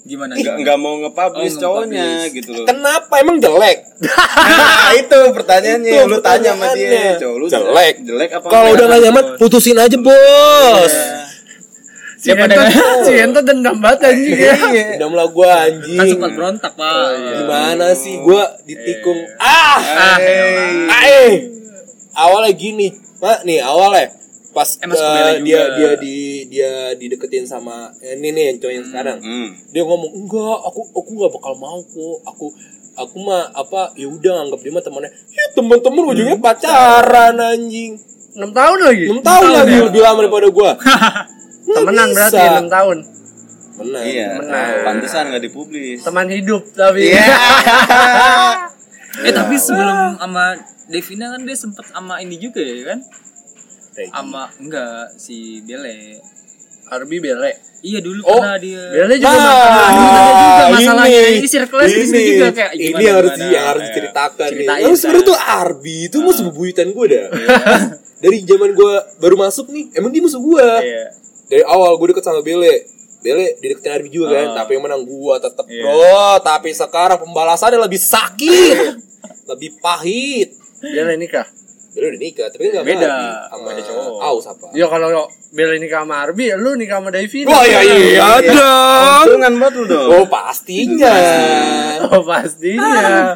Gimana? Nggak nggak mau nge-publish Oh, cowoknya nge-publish. gitu loh. Kenapa emang jelek? Nah, itu pertanyaannya. Itu lu tanya sama dia, cowok lu Jelek. Jelek apa? Kalau udah gak nyaman, putusin aja bos. Si Ento, si Ento dendam banget anjing ya. Dendam lah gue anjing. Kan sempat berontak, Pak. Gimana sih gue ditikung? Ah, Eh, ah, eh. Awalnya gini, mak nih awalnya pas Eh, Kubela dia dia di dia dideketin sama eh, ini nih yang cowok yang sekarang. Hmm. Dia ngomong enggak, aku aku nggak bakal mau kok. Aku aku mah apa ya udah anggap dia mah temannya. Ya teman-teman ujungnya pacaran anjing. 6 tahun lagi. 6 tahun lagi lebih lama daripada gua. Temenan bisa. berarti 6 tahun. Menang. Iya, Menang. pantesan nggak dipublis. Teman hidup tapi. Iya. Eh tapi sebelum sama Devina kan dia sempet sama ini juga ya kan? Kayak Sama enggak si Bele. Arbi bele. Iya dulu Oh, pernah dia. Bele juga Nah, ada juga masalahnya. ini, Ini sini ini, juga kayak ini gimana, yang harus gimana. yang harus Ayo. diceritakan nih. Ceritain, Emang sebenarnya tuh Arbi itu musuh bebuyutan gue dah. Dari zaman gue baru masuk nih, emang dia musuh gue. Iya. Dari awal gue deket sama Bele. Bele dideketin Arbi juga kan, Oh. tapi yang menang gue tetep Iya. bro. Tapi sekarang pembalasannya lebih sakit, lebih pahit. Bele nikah. Bele udah nikah, tapi kan gak Beda. sama Beda cowok. Aus apa? Ya kalau Bele nikah sama Arbi, lu nikah sama Davina. Wah iya iya dong. Untungan banget lu dong. Oh pastinya. Oh pastinya.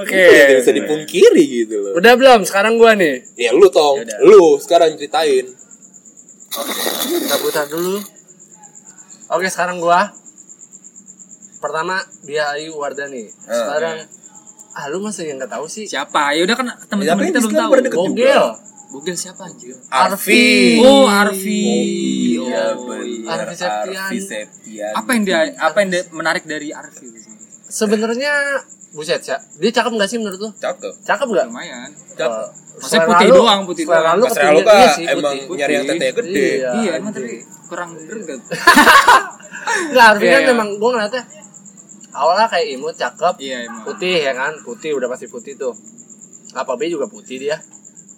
Oke. Tidak bisa dipungkiri gitu loh. Udah belum? Sekarang gua nih. Ya lu tong, Yaudah. lu sekarang ceritain. Kita putar dulu. Oke, sekarang gua. Pertama dia Ayu Wardani. Sekarang ah lu masih yang nggak tahu sih? Siapa? Ya udah kan Ya, teman-teman tapi kita belum tahu. Bogel. Bogel siapa anjir? Arfi. Oh, Arfi. Iya, Oh, bener. Arfi Septian. Septian. Apa yang dia apa yang dia menarik dari Arfi? Sebenarnya buset ya. Dia cakep nggak sih menurut lu? Cakep. Cakep nggak? Lumayan. Uh, Maksudnya selera putih lu- doang, putih doang. lu Mas ketinggian. kah Iya sih, emang putih. nyari yang tetenya gede. Iya. Iya, emang tapi kurang greget. Enggak, Arfi Iya, kan iya. memang gua ngeliatnya awalnya kayak imut, cakep, Iya emang. putih ya kan, putih udah pasti putih tuh. Apa B juga putih dia.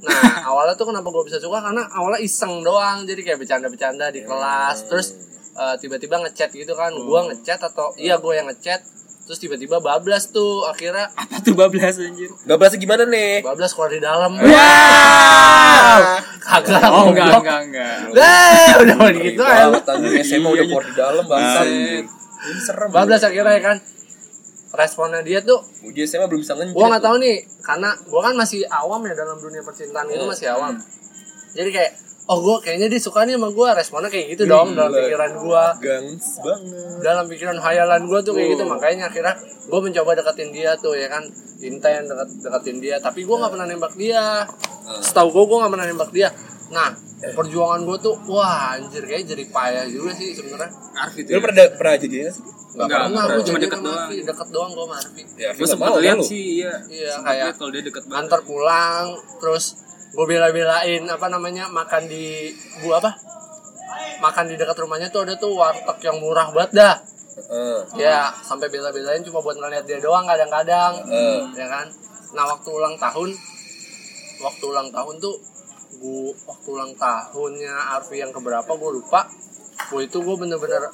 Nah, awalnya tuh kenapa gue bisa suka karena awalnya iseng doang, jadi kayak bercanda-bercanda di kelas, terus eh, tiba-tiba ngechat gitu kan, gua ngechat atau iya gue yang ngechat, terus tiba-tiba bablas tuh akhirnya Apa tuh bablas anjir? Bahasa gimana nih? bablas keluar di dalam. Wow. Kagak. Oh enggak enggak enggak. Lah, udah mau gitu aja. Tadi SMA udah keluar di dalam bangsa. Serem. Bablas akhirnya ya kan. Responnya dia tuh Uji SMA belum bisa ngenjit. gua nggak tahu nih karena gua kan masih awam ya dalam dunia percintaan itu masih awam. jadi kayak oh gua kayaknya dia suka nih sama gua responnya kayak gitu dong dalam pikiran gua. Gangs banget. dalam pikiran hayalan gua tuh kayak gitu makanya akhirnya gua mencoba deketin dia tuh ya kan? Intent deket deketin dia tapi gua nggak pernah nembak dia. Setahu gua gua nggak pernah nembak dia. Nah perjuangan gua tuh wah anjir kayak jadi payah juga sih sebenarnya Arfi Lu tuh. pernah pernah jadian sih? nggak Enggak, pernah enggak, gua cuma deket doang. Arfi. deket doang gua sama Arfi Ya, Gue sempet mau, lihat kan sih, iya. Iya, kayak kalau dia deket banget. antar pulang terus gue bela-belain apa namanya makan di gua apa makan di dekat rumahnya tuh ada tuh warteg yang murah banget dah Heeh. ya sampai bela-belain cuma buat ngeliat dia doang kadang-kadang Heeh. ya kan nah waktu ulang tahun waktu ulang tahun tuh gua waktu ulang tahunnya Arfi yang keberapa gue lupa. Gue itu gue bener-bener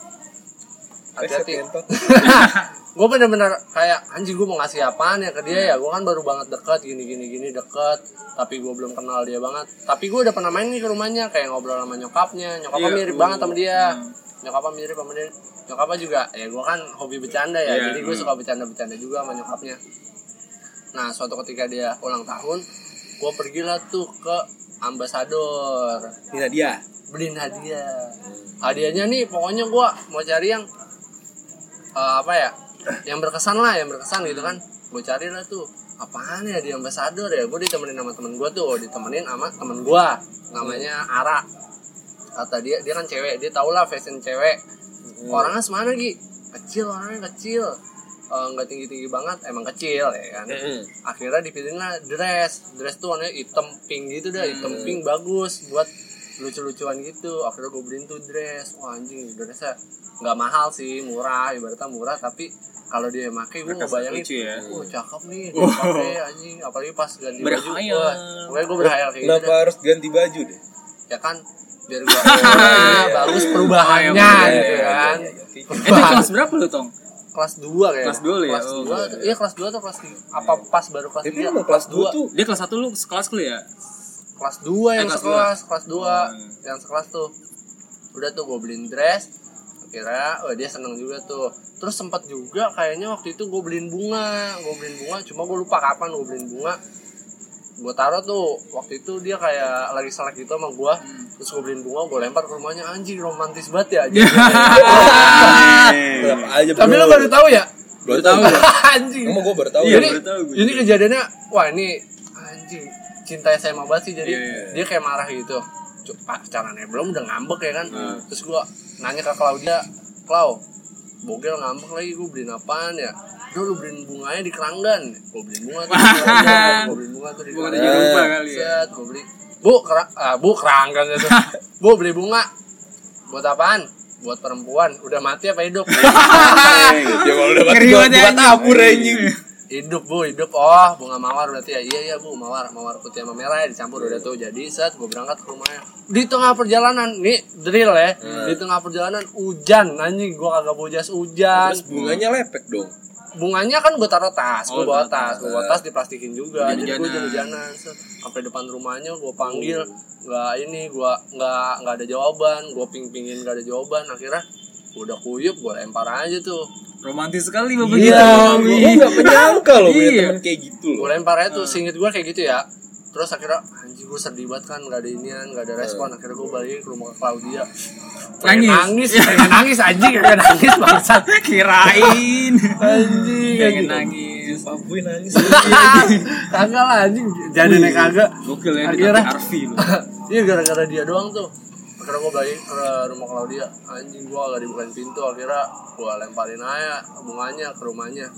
hati-hati. Gue bener-bener kayak anjing gue mau ngasih apaan ya ke dia ya? Gue kan baru banget deket gini gini gini deket. Tapi gue belum kenal dia banget. Tapi gue udah pernah main nih ke rumahnya kayak ngobrol sama nyokapnya. Nyokapnya Iya, mirip uh. banget sama dia. Nyokapnya mirip sama dia. Nyokapnya juga ya gue kan hobi bercanda ya. Iya, jadi gue hmm. suka bercanda-bercanda juga sama nyokapnya. Nah suatu ketika dia ulang tahun gue pergilah tuh ke ambasador. Ini dia. beliin hadiah. Hadiahnya nih pokoknya gua mau cari yang eh, apa ya yang berkesan lah yang berkesan gitu kan. Gue cari lah tuh apaan ya di ambassador ya? Gue ditemenin sama temen gue tuh ditemenin sama temen gue namanya Ara. Kata dia dia kan cewek dia tau lah fashion cewek. Orangnya semana Gi? Kecil orangnya kecil nggak tinggi tinggi banget emang kecil ya kan Mm-mm. akhirnya dipilihin lah dress dress tuh warnanya hitam pink gitu dah hitam pink bagus buat lucu-lucuan gitu akhirnya gue beliin tuh dress wah anjing dressnya nggak mahal sih murah ibaratnya murah tapi kalau dia pakai gue ngebayangin lucu ya. oh cakep nih gue pakai anjing apalagi pas ganti baju Berhayal. wah, pokoknya gue berhayal kayak gitu harus ganti baju deh? ya kan biar gue bagus perubahannya Oh, iya, gitu iya, kan iya, iya, iya. Itu kelas berapa lu, Tong? Kelas 2 kayak Kelas dua lu ya? kelas Oh, 2 iya kelas 2 atau kelas 3 apa pas baru kelas Tapi 3 emang kelas 2 tuh. Dia kelas 1 lu sekelas lu ya? kelas 2 yang kelas sekelas kelas 2 Hmm. yang sekelas tuh. Udah tuh gue beliin dress. Akhirnya oh dia seneng juga tuh. Terus sempat juga kayaknya waktu itu gue beliin bunga. Gue beliin bunga cuma gue lupa kapan gue beliin bunga gue taruh tuh waktu itu dia kayak lagi selek gitu sama gue terus gue beliin bunga gue lempar ke rumahnya anjing romantis banget ya aja tapi lo baru tahu ya Baru tahu. anjing Emang gue baru tahu. Jadi baru tahu gue. ini kejadiannya wah ini anjing cinta SMA banget sih jadi Iya, iya. dia kayak marah gitu Cuk, pacarannya belum udah ngambek ya kan Hmm. terus gua nanya ke Claudia Clau bogel ngambek lagi gue beliin apaan ya Udah lu beliin bunganya di keranggan. Gue beliin bunga tuh di keranggan. Gue beliin bunga tuh di Bukan keranggan. Aja lupa kali ya. Set, gue beli. Bu, kera, ah, bu keranggan gitu Bu beli bunga. Buat apaan? Buat perempuan. Udah mati apa hidup? Ya kalau udah mati anjing. tabur anjing. hidup bu hidup. Oh bunga mawar berarti ya. Iya iya bu mawar. Mawar putih sama merah ya dicampur udah tuh. Jadi set gue berangkat ke rumahnya. Di tengah perjalanan nih drill ya. Di tengah perjalanan hujan anjing. Gue kagak bawa jas hujan. Terus bunganya lepek dong. Bunganya kan gue taruh tas gue Oh, bawa tas gue bawa tas. diplastikin juga jadi gue set. sampai depan rumahnya gue panggil nggak ini gue nggak nggak ada jawaban gue ping pingin nggak ada jawaban akhirnya udah kuyup gue lempar aja tuh. Romantis sekali bapak Iya, gue gak menyangka loh punya Iya. temen kayak gitu gue loh. lempar aja tuh singit gue kayak gitu ya terus akhirnya anjing gue sedih banget kan gak ada inian gak ada respon. Akhirnya gue balik ke rumah Claudia. Pengen Nangis. nangis pengen nangis anjing pengen nangis bangsat. Kirain. anjing Pengen anjing nangis. Papuin nangis. kagak lah anjing jadi nek kagak. Gokil ya Akhirnya- iya gara-gara dia doang tuh. Akhirnya gue balik ke rumah Claudia. Anjing gue gak dibukain pintu. Akhirnya gue lemparin aja bunganya ke rumahnya.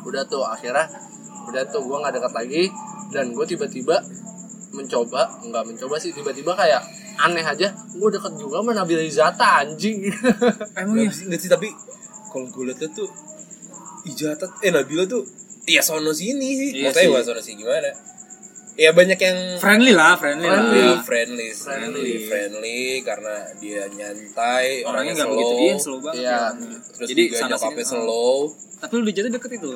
Udah tuh akhirnya udah tuh gue nggak dekat lagi dan gue tiba-tiba mencoba nggak mencoba sih tiba-tiba kayak aneh aja gue deket juga sama Nabila Izata anjing Emang ya? Nggak sih, tapi kalau gue liat tuh Ijata eh Nabila tuh Iya sono sini sih. Iya Maksudnya bukan sono sini gimana? Ya banyak yang Friendly lah, friendly, Friendly. Ya, lah. friendly, friendly, Friendly. friendly karena dia nyantai, Orangnya nggak slow. begitu iya, slow banget. Iya. Terus Jadi juga nyokapnya sini, slow. Tapi lu dijatuh deket itu.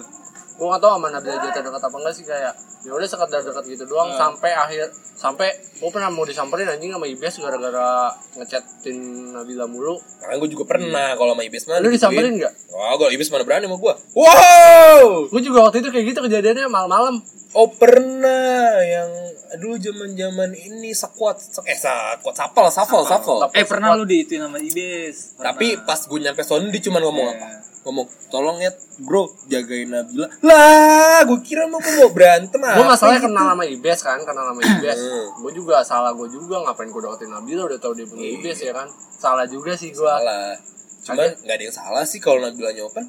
Gue gak tau sama Nabila Izata deket apa enggak sih kayak ya udah sekedar deket gitu doang Hmm. sampai akhir sampai gue pernah mau disamperin anjing sama Ibes gara-gara ngechatin Nabila mulu Makanya gue juga pernah kalau sama Ibis mana. lu disamperin nggak Wah, kalau Ibis mana berani sama gue. Wow! gue juga waktu itu kayak gitu kejadiannya malam-malam Oh pernah yang dulu zaman zaman ini squat eh squat sapel sapel sapel. Eh pernah lu di itu nama Ibes. Pernah. Tapi pas gue nyampe sono dia cuma ngomong Iya. apa? Ngomong tolong ya bro jagain Nabila. Lah, gue kira mau gue mau berantem gue apa masalahnya gitu. kenal sama Ibes kan kenal sama Ibes Hmm. gue juga salah gue juga ngapain gue deketin Nabila udah tau dia punya Iya. Ibes ya kan salah juga sih gue Salah. Cuman nggak ada yang salah sih kalau Nabila nyopan.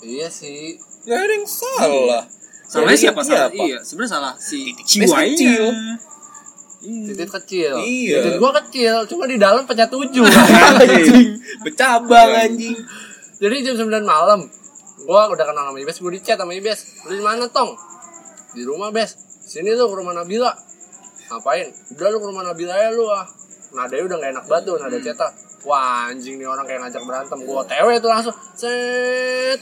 iya sih Nggak ada yang salah. Salahnya siapa Salahnya salah? apa? Iya, sebenarnya salah si Ciwai. kecil. titik kecil Iya. titik gue kecil cuma di dalam pecah tujuh anjing. Bercabang anjing. Jadi jam 9 malam gue udah kenal sama Ibes gue di chat sama Ibes. Lu di mana tong? Di rumah Bes. Sini tuh ke rumah Nabila. Ngapain? Udah lu ke rumah Nabila ya lu ah. Nadanya udah gak enak banget tuh nada chatnya. Wah anjing nih orang kayak ngajak berantem. Gue tewe tuh langsung set.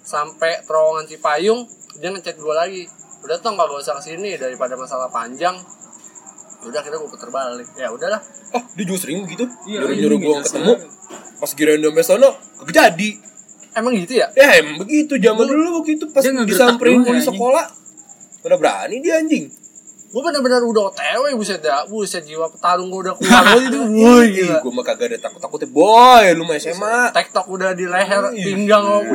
Sampai terowongan Cipayung dia ngechat gue lagi. Udah tong gak usah ke sini daripada masalah panjang. Udah akhirnya gue puter balik. Ya udahlah. Oh, dia juga sering gitu. Iya, Nyuruh-nyuruh iya, gue ketemu. Pas dia sampai sono, kagak jadi. emang gitu ya Ya emang begitu zaman dulu waktu itu pas disamperin ya, di anjing. sekolah. Udah berani dia anjing. Gue bener-bener udah otw buset dah buset jiwa petarung gue udah keluar lagi itu woi gila gue mah kagak ada takut-takutnya boy, lu mah SMA. tektok udah di leher Iya. pinggang oh,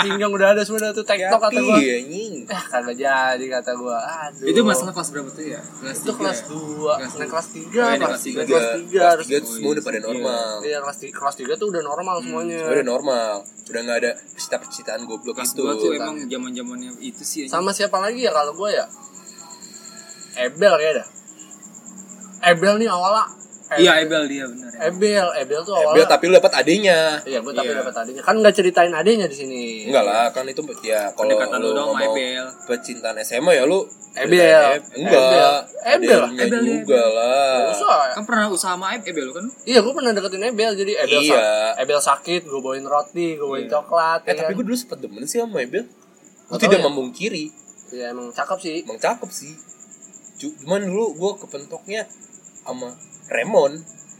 pinggang udah ada semua tuh tektok kata gue Iya, anjing. eh kagak jadi kata gue aduh Itu masalah kelas berapa tuh ya? Kelas itu tiga kelas ya? 2 Kelas naik kelas 3 Oh, iya, kelas kelas 3 tiga. kelas 3 Kelas tiga semua udah pada normal. iya kelas 3 kelas 3 tuh udah normal semuanya Semua udah normal. Udah nggak ada percita-percitaan goblok Kelas itu. dua tuh emang zaman zamannya itu sih. sama siapa lagi ya kalau gue ya Ebel ya dah Ebel nih awalnya Iya Ebel dia benar. ya. Ebel Ebel tuh Biar awalnya tapi lu dapat adenya. iya gue tapi Iya. dapat adanya kan nggak ceritain adanya di sini Enggak lah, kan itu ya kalau Pendekatan lu dong Ebel. pecintaan SMA ya lu Ebel. Enggak. Ebel. Ebel, juga lah. Usah. Kan pernah usaha sama Ebel kan? Iya, gue pernah deketin Ebel. Jadi Ebel, Iya. Ebel sakit, gue bawain roti, gue bawain coklat. Eh ya tapi kan? gue dulu sempet demen sih sama Ebel. Gue Nggak tidak ya. memungkiri, Iya, emang cakep sih. emang cakep sih. Cu- Cuman dulu gue kepentoknya sama Remon.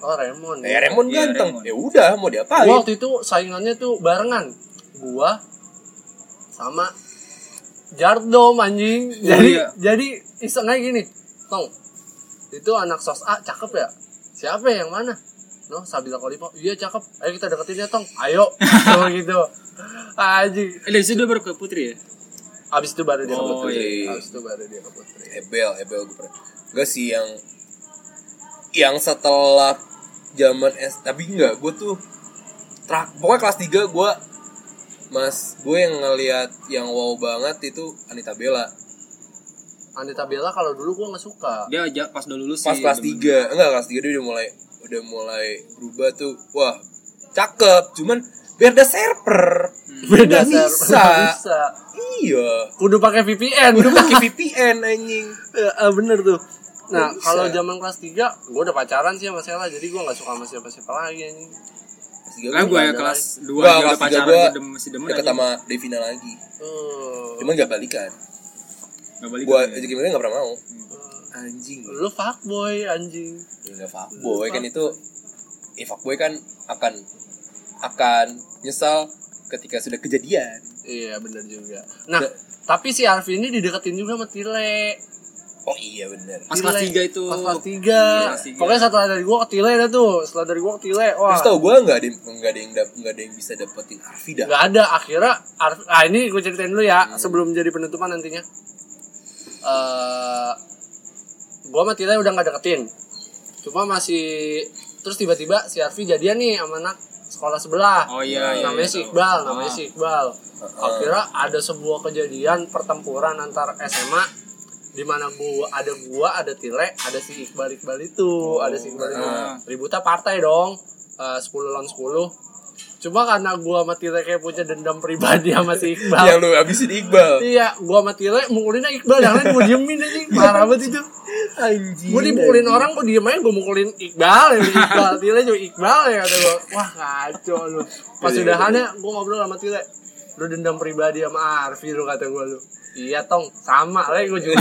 Oh, Raymond. Eh Remon Iya, ganteng. Raymond. Ya udah mau diapain? Gua waktu itu saingannya tuh barengan. Gua sama Jardom anjing. Jadi iya. jadi iseng aja gini. Tong. Itu anak sos A cakep ya? Siapa ya? yang mana? No, Sabila Kolipo. Iya cakep. Ayo kita deketin ya, Tong. Ayo. Tuh gitu. Anjing. Eh dari situ dia baru ke Putri ya? Abis itu baru dia ke Oh, Putri. iya. Abis itu baru dia ke Putri. Ebel, Ebel gue pernah. Enggak sih yang yang setelah zaman S tapi enggak gue tuh trak pokoknya kelas 3 gue Mas, gue yang ngelihat yang wow banget itu Anita Bella. Anita Bella kalau dulu gua nggak suka. Dia aja pas udah lulus Pas sih. kelas demen. 3, enggak kelas 3 dia udah mulai udah mulai berubah tuh. Wah, cakep. Cuman biar ada server. Beda Nggak Sar. bisa. Nggak bisa. Iya. Kudu pakai VPN. Udah pakai VPN anjing. Ya, ah, bener tuh. Nah, Nggak kalau zaman kelas 3, gue udah pacaran sih sama Sela, jadi gue gak suka sama siapa-siapa lagi anjing. Kelas tiga Lah gua gue ya kelas 2 Enggak, dia udah pacaran gua dem- masih demen deket sama Devina lagi. Oh. Cuman gak balikan. Gak balik. Gua ya. jadi gimana gak pernah mau. Anjing. Lu fuckboy anjing. Ya enggak fuckboy kan itu eh fuckboy kan akan akan nyesal ketika sudah kejadian. Iya, bener juga. Nah, Da- tapi si Arfi ini dideketin juga sama Tile. Oh iya bener. Pas kelas 3 itu. Pas kelas 3. kelas tiga. Pokoknya setelah dari gue ke Tile dah tuh. Setelah dari gue ke Tile, wah. Terus tau gue nggak ada nggak ada yang dap- nggak ada yang bisa dapetin Arfi dah. Gak ada akhirnya Arf, ah ini gue ceritain dulu ya Hmm. sebelum jadi penutupan nantinya. Eh gue sama Tila udah nggak deketin, cuma masih terus tiba-tiba si Arfi jadian nih sama anak sekolah sebelah. Oh iya, iya, namanya iya, si. Iqbal, namanya Ah. si Iqbal. Akhirnya ada sebuah kejadian pertempuran antar SMA di mana gua ada gua ada Tile ada si Iqbal Iqbal itu ada si Iqbal itu Ah. ributnya partai dong Eh, 10 lawan 10 cuma karena gua sama Tile kayak punya dendam pribadi sama si Iqbal Yang lu habisin Iqbal. iya gua sama Tile mukulinnya Iqbal yang lain gua diemin aja parah banget itu Anjing. gua dipukulin orang gua diem aja gua mukulin Iqbal ya Iqbal Tile juga Iqbal ya kata gua wah kacau lu pas Iya, udahannya gua ngobrol sama Tile lu dendam pribadi sama Arfi lu kata gua lu iya tong sama lah gua juga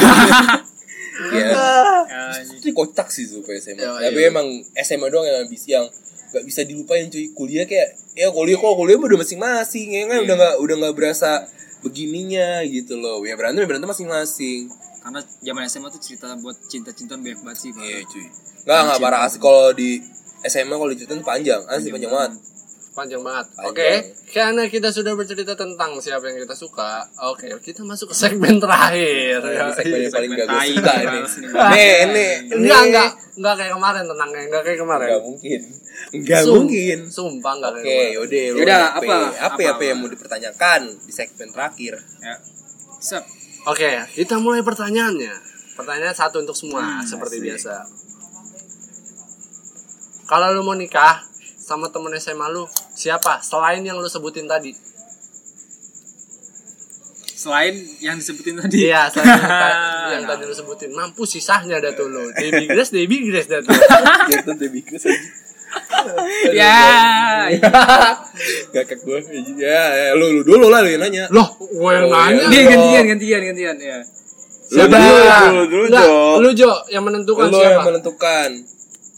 Iya. Ya, anjing. Itu kocak sih tuh SMA. Iya, Tapi iya. emang SMA doang yang habis yang nggak bisa dilupain cuy. Kuliah kayak ya kuliah kok kuliah udah masing-masing ya kan udah nggak udah nggak berasa begininya gitu loh. Ya berantem ya berantem masing-masing. Karena zaman SMA tuh cerita buat cinta-cintaan banyak banget sih. Iya cuy. Nggak nggak parah asik kalau di SMA kalau diceritain panjang, asli panjang banget. Panjang banget oke karena kita sudah bercerita tentang siapa yang kita suka oke kita masuk ke segmen terakhir Ini segmen yang paling gak gue suka nih, ini. nih. Nih, ini, enggak enggak enggak kayak kemarin tenangnya enggak kayak kemarin Enggak mungkin. Enggak Sum- mungkin. sumpah enggak kayak Oke, kemarin. yaudah. lu Yaudah, apa? apa? Apa, Apa, apa, apa? yang mau dipertanyakan di segmen terakhir? Ya. Sep. Oke, kita mulai pertanyaannya. Pertanyaan satu untuk semua, Hmm, seperti asik. biasa. Kalau lu mau nikah sama temen SMA lu, siapa? Selain yang lu sebutin tadi. Selain yang disebutin tadi. Iya, selain yang, ta- yang tadi lu sebutin. Mampus sisahnya dah tuh lu. Debbie Grace, Debbie Grace dah tuh. Gitu Debbie Chris aja. Ya. Gakak gue. Ya, ya, lu, lu dulu lah lu yang nanya. Loh, gue yang Oh, nanya. Dia iya. gantian, gantian, gantian. Ya. Lu dulu, dulu, dulu, Enggak, Jo. lu Jo yang menentukan Lu siapa? yang menentukan.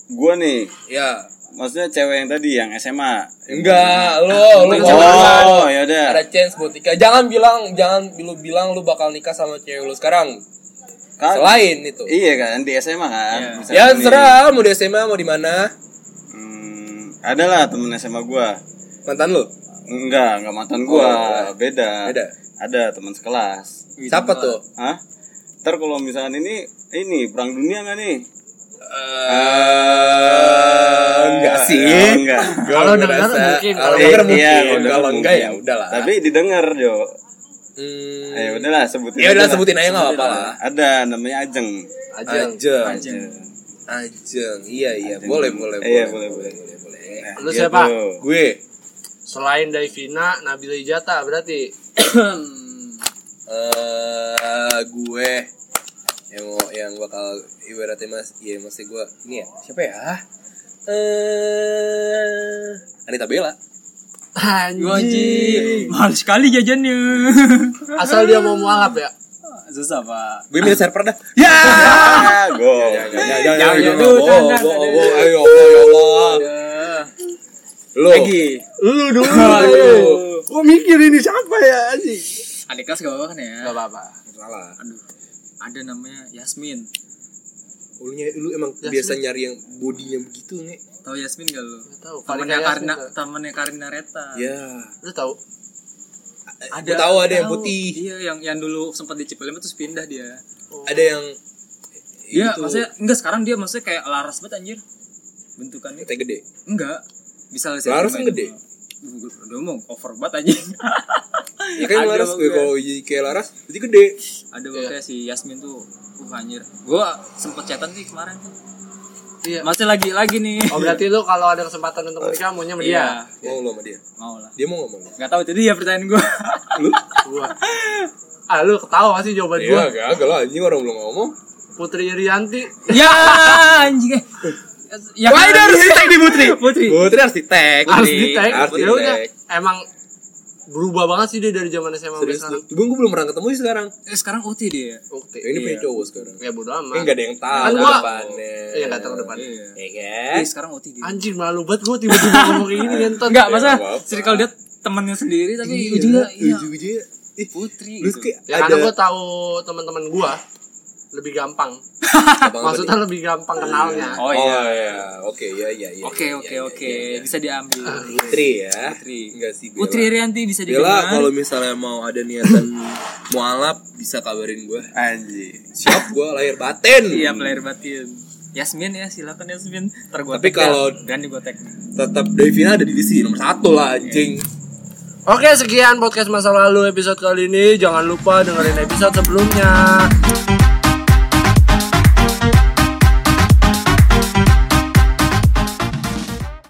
Gua nih, Ya. maksudnya cewek yang tadi yang SMA. Enggak, lu, lu Bukan jangan. Oh, ya udah. Ada chance buat nikah. Jangan bilang, jangan lu bilang lu bakal nikah sama cewek lu sekarang. Kan- Selain itu. Iya kan di SMA kan. Iya. Misalkan Ya terserah mau di SMA mau di mana. Hmm, ada lah temen SMA gua. Mantan lu? Enggak, enggak mantan gua, beda. Beda. Ada teman sekelas. Siapa tuh? Hah? Ntar kalau misalkan ini ini perang dunia nggak nih? Eh, enggak sih. Oh, enggak. Kalau denger mungkin, Kalau kalau denger Iya, mungkin. kalau enggak mungkin. ya udahlah. Tapi didengar, Jo. Hmm. Ya udahlah sebutin. Ya udah aja lah. sebutin aja nggak apa-apa lah. Ada namanya Ajeng. Ajeng. Ajeng. Ajeng. Iya iya, boleh boleh Iya, boleh. boleh, boleh. boleh. Lu Gitu. siapa? Gue Selain Davina, Nabila Ijata berarti. eh gue yang yang bakal ibaratnya mas iya masih gue ini ya siapa ya eh Anita Bella Anjing. Mahal sekali jajannya. Asal dia mau mualaf ya. Susah, Pak. gue milih server dah ya Ah, go. jangan jangan Jangan, ayo Allah ya Allah lu Lagi. Lu dulu. gue mikir ini siapa ya anjing Adik kelas gak apa-apa kan ya? Gak apa-apa. salah Aduh. Ada namanya Yasmin. lu, ny- lu emang biasa nyari yang bodinya begitu nih Tahu Yasmin gak lu? Gak tahu. Temennya Karina Yasmin, temennya Karina Reta. ya Lu tahu? ada tahu ada yang putih Iya, yang yang dulu sempat di Cipelem terus pindah dia. ada yang Iya, itu, maksudnya enggak sekarang dia maksudnya kayak laras banget anjir. Bentukannya. teh gede Enggak. Bisa lihat Laras kan gede. Udah mau over banget anjing. ya kan Ada laras juga. kalau jadi kayak laras jadi gede Ada kayak si Yasmin tuh uh anjir. Gua sempet chatan sih kemarin tuh. Iya. Masih lagi lagi nih. Oh berarti lu kalau ada kesempatan untuk menikah maunya sama dia. Iya, mau lo sama dia mau lah. dia mau ngomong Gak tahu itu dia pertanyaan gua. lu Gua. Ah lu ketawa sih jawaban iya gua. kagak lah anjing orang belum ngomong Putri Irianti. ya anjing. Ya Wah, ini harus di-tag di Putri. Putri. Putri harus di tag Harus di tag. harus di Ya udah. tag Emang berubah banget sih dia dari zaman SMA sampai serius sekarang. gue belum pernah ketemu sih sekarang Eh, sekarang Uti dia. Oke. ya, ini punya cowok sekarang Ya bodo Ini amat. nggak ada yang tahu Kan gua- depannya. Iya nggak tahu ke depan. Iya. Ya kan? Eh, sekarang Uti dia. Anjing malu banget gua tiba-tiba ngomong kayak gini ngentot. Enggak, Ya, masa circle dia temannya sendiri tapi Iya, ujungnya iya. ujung-ujungnya. Ih, Putri gitu. kayak Ya ada karena gua tahu teman-teman gua lebih gampang. Maksudnya lebih gampang kenalnya. Oh Oh iya. iya, oke ya ya ya. Oke, ya, oke, ya, oke. ya, ya. Bisa diambil. Putri ya. Putri. Enggak sih. Bella. Putri Rianti bisa Bella dikenal. kalau misalnya mau ada niatan mualaf bisa kabarin gue. Anjing. Siap gue lahir batin. Iya, player batin. Yasmin ya, silakan Yasmin. Ntar gua Tapi ya. kalau- dan di gua tag. Tetap Devina ada di divisi nomor satu lah anjing. Oke sekian podcast masa lalu episode kali ini Jangan lupa dengerin episode sebelumnya